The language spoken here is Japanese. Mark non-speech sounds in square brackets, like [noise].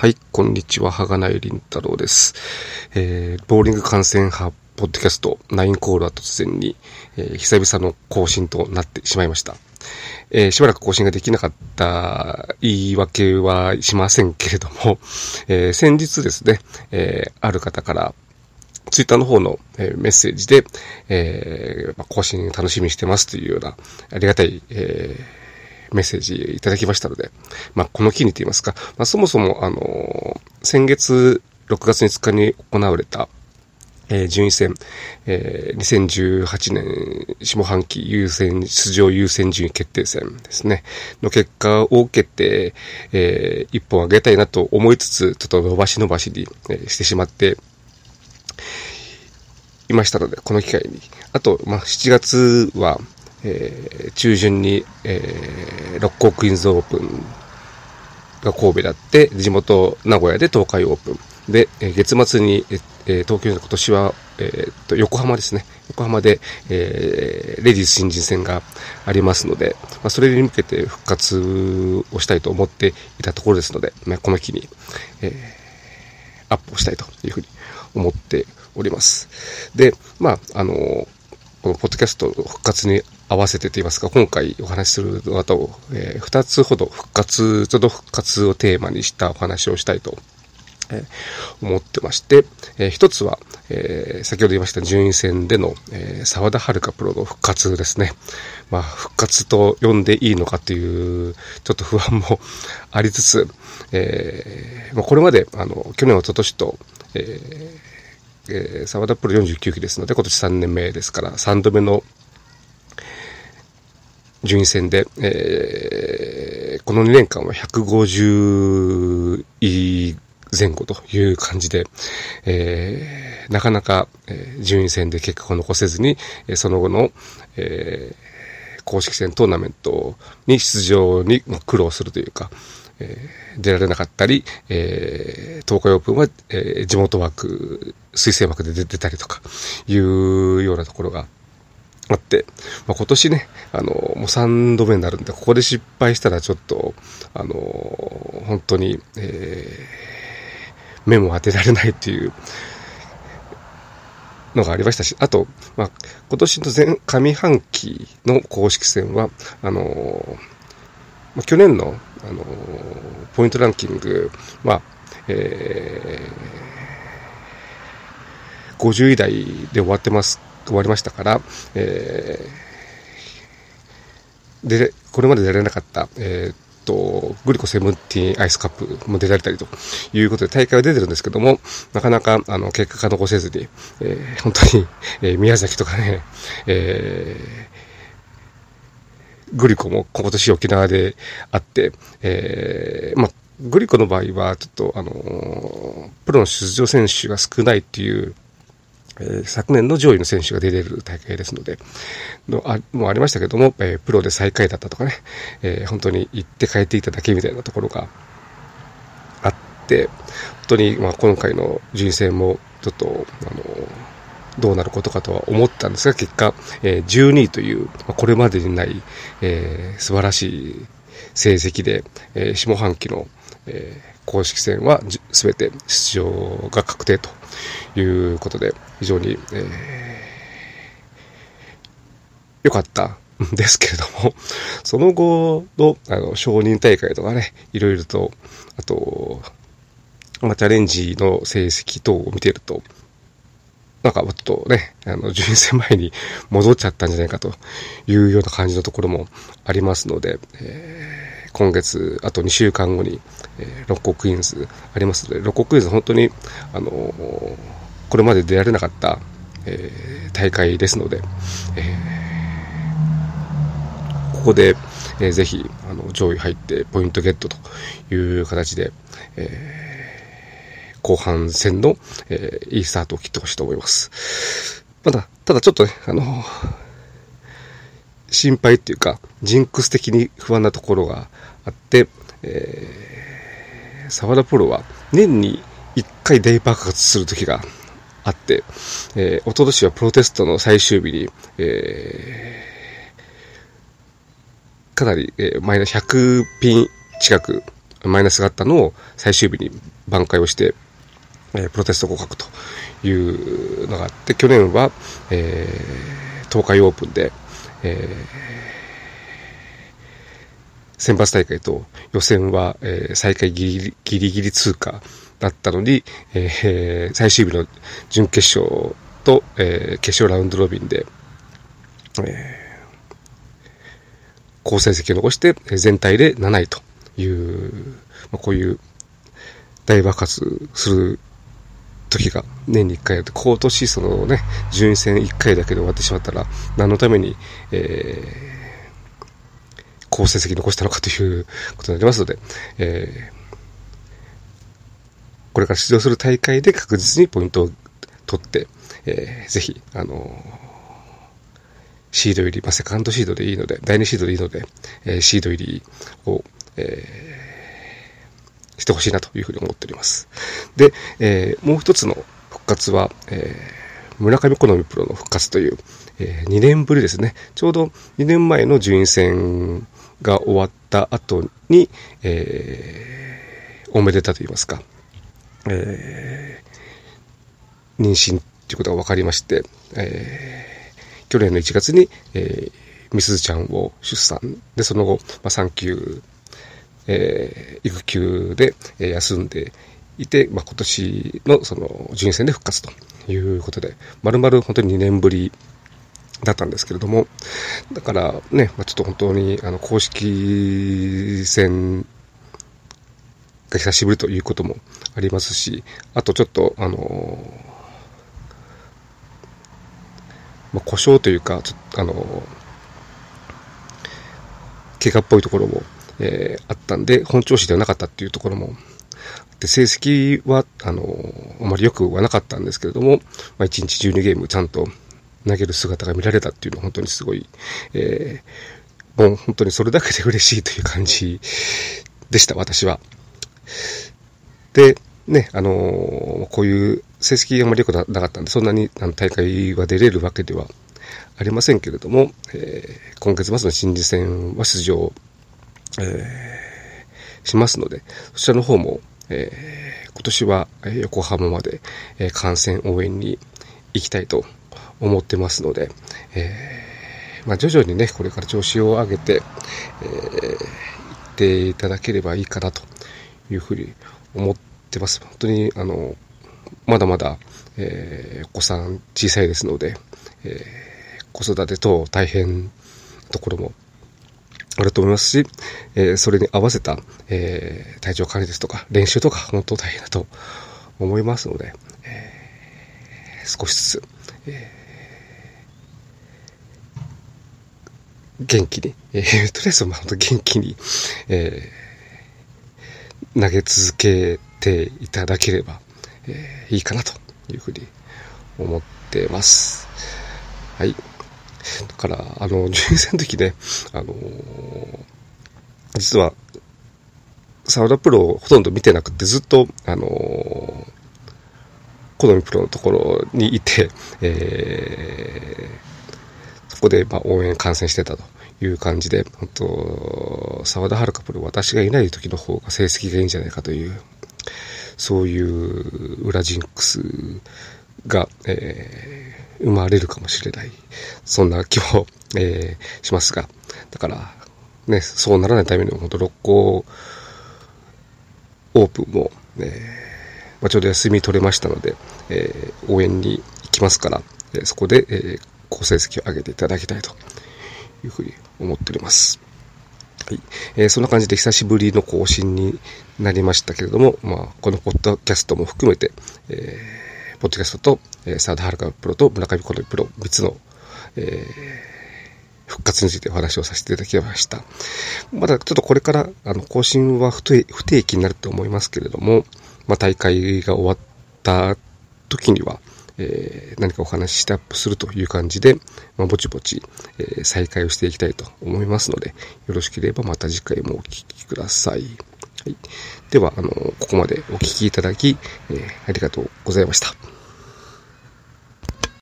はい、こんにちは、はがないりんたろうです。えー、ボーリング観戦派、ポッドキャスト、ナインコールは突然に、えー、久々の更新となってしまいました。えー、しばらく更新ができなかった言い訳はしませんけれども、えー、先日ですね、えー、ある方から、ツイッターの方の、えメッセージで、えー、更新楽しみにしてますというような、ありがたい、えーメッセージいただきましたので、まあ、この機にと言いますか、まあ、そもそも、あの先月6月5日に行われた、えー、順位戦、えー、2018年下半期優先、出場優先順位決定戦ですね、の結果を受けて、えー、一本上げたいなと思いつつ、ちょっと伸ばし伸ばしに、えー、してしまって、いましたので、この機会に。あと、まあ、7月は、えー、中旬に、えー、六甲クイーンズオープンが神戸であって、地元名古屋で東海オープン。で、えー、月末に、えー、東京の今年は、えー、と、横浜ですね。横浜で、えー、レディース新人戦がありますので、まあ、それに向けて復活をしたいと思っていたところですので、まあ、この機に、えー、アップをしたいというふうに思っております。で、まあ、あのーこのポッドキャスト復活に合わせてと言いますか、今回お話しする方を、えー、2つほど復活、ちょっと復活をテーマにしたお話をしたいと、えー、思ってまして、えー、一つは、えー、先ほど言いました順位戦での、えー、沢田遥プロの復活ですね。まあ、復活と呼んでいいのかという、ちょっと不安も [laughs] ありつつ、えー、まあ、これまで、あの、去年、一昨年と、えーえー、沢田プロ49期ですので、今年3年目ですから、3度目の順位戦で、えー、この2年間は150位前後という感じで、えー、なかなか、えー、順位戦で結果を残せずに、えその後の、えー、公式戦トーナメントに出場に苦労するというか、えー、出られなかったり、えー、東海オープンは、えー、地元枠、推薦枠で出てたりとか、いうようなところがあって、あって。まあ、今年ね、あの、もう3度目になるんで、ここで失敗したらちょっと、あの、本当に、えー、目も当てられないっていう、のがありましたし、あと、まあ、今年の前、上半期の公式戦は、あのまあ、去年の、あのポイントランキングは、えー、50位台で終わってます、終わりましたから、えー、で、これまで出られなかった、えー、と、グリコセブンティーンアイスカップも出られたりということで大会は出てるんですけども、なかなか、あの、結果が残せずに、えー、本当に、えー、宮崎とかね、えー、グリコも今年沖縄であって、えー、まあ、グリコの場合は、ちょっと、あのー、プロの出場選手が少ないっていう、え、昨年の上位の選手が出れる大会ですので、のあもありましたけども、え、プロで最下位だったとかね、え、本当に行って帰っていただけみたいなところがあって、本当に、まあ、今回の人生も、ちょっと、あのどうなることかとは思ったんですが、結果、え、12位という、ま、これまでにない、えー、素晴らしい成績で、え、下半期の、え、公式戦は全て出場が確定ということで、非常に、えー、良かったんですけれども、その後の、あの、承認大会とかね、いろいろと、あと、まあ、チャレンジの成績等を見てると、なんかちょっとね、あの、順位戦前に戻っちゃったんじゃないかというような感じのところもありますので、えー、今月、あと2週間後に、えー、六甲クイーンズありますので、六甲クイーンズ本当に、あのー、これまで出られなかった、えー、大会ですので、えー、ここで、えー、ぜひ、あの、上位入ってポイントゲットという形で、えー後半戦の、えー、いいスタートを切ってほしいと思います。まだ、ただちょっとね、あの心配っていうか、ジンクス的に不安なところがあって、えー、沢田プロは年に1回大爆発する時があって、えー、おととしはプロテストの最終日に、えー、かなり、えー、マイナス100ピン近くマイナスがあったのを最終日に挽回をして、えー、プロテスト合格というのがあって、去年は、えー、東海オープンで、えー、選抜大会と予選は、えー、最下位ギリギリギリ通過だったのに、えー、最終日の準決勝と、えー、決勝ラウンドロビンで、えー、好成績を残して全体で7位という、まあ、こういう大爆発する時が年に1回あって、今年そのね、順位戦1回だけで終わってしまったら、何のために、えー、好成績残したのかということになりますので、えー、これから出場する大会で確実にポイントを取って、えー、ぜひ、あのー、シード入り、まあ、セカンドシードでいいので、第2シードでいいので、えー、シード入りを、えしてほしいなというふうに思っております。で、えー、もう一つの復活は、えー、村上好みプロの復活という、えー、2年ぶりですね。ちょうど2年前の順位戦が終わった後に、えー、おめでたと言いますか、えー、妊娠ということが分かりまして、えー、去年の1月に、えー、みすずちゃんを出産で、その後、まあ、産休えー、育休で、休んでいて、まあ、今年のその順位戦で復活ということで、まるまる本当に2年ぶりだったんですけれども、だからね、まあ、ちょっと本当にあの公式戦が久しぶりということもありますし、あとちょっと、あのまあ、故障というか、ちょっとあの怪我っぽいところもえー、あったんで、本調子ではなかったっていうところも、で、成績は、あの、あまり良くはなかったんですけれども、まあ、1日12ゲームちゃんと投げる姿が見られたっていうのは本当にすごい、えー、もう本当にそれだけで嬉しいという感じでした、私は。で、ね、あの、こういう成績があまり良くなかったんで、そんなにあの大会は出れるわけではありませんけれども、えー、今月末の新次戦は出場えー、しますので、そちらの方も、えー、今年は横浜まで、えー、観戦応援に行きたいと思ってますので、えー、まあ、徐々にね、これから調子を上げて、えー、行っていただければいいかなというふうに思ってます。本当に、あの、まだまだ、えー、お子さん小さいですので、えー、子育て等大変ところもあると思いますし、え、それに合わせた、え、体調管理ですとか、練習とか、本当大変だと思いますので、えー、少しずつ、え元気に、えー、とりあえず、まあ、本当元気に、えー、投げ続けていただければ、えー、いいかなというふうに思ってます。はい。だから、あの、[laughs] 純正の時ね、あの実は、サウダプロをほとんど見てなくて、ずっと、あの好みプロのところにいて、えー、そこで、まあ、応援観戦してたという感じで、本当沢田遥プロ、私がいない時の方が成績がいいんじゃないかという、そういう裏ジンクスが、えー、生まれるかもしれない。そんな気も、えー、しますが。だから、ね、そうならないためにも、本当六甲オープンも、えー、まあ、ちょうど休み取れましたので、えー、応援に行きますから、えー、そこで、えー、好成績を上げていただきたいというふうに思っております。はい。えー、そんな感じで久しぶりの更新になりましたけれども、まあ、このポッドキャストも含めて、えーポッドキャストと、えー、サードハルカプロと村上コロプロ3つの、えー、復活についてお話をさせていただきました。まだちょっとこれから、あの、更新は不定不定期になると思いますけれども、まあ、大会が終わった時には、えー、何かお話ししてアップするという感じで、まあ、ぼちぼち、えー、再開をしていきたいと思いますので、よろしければまた次回もお聴きください。はい。では、あの、ここまでお聞きいただき、えー、ありがとうございました。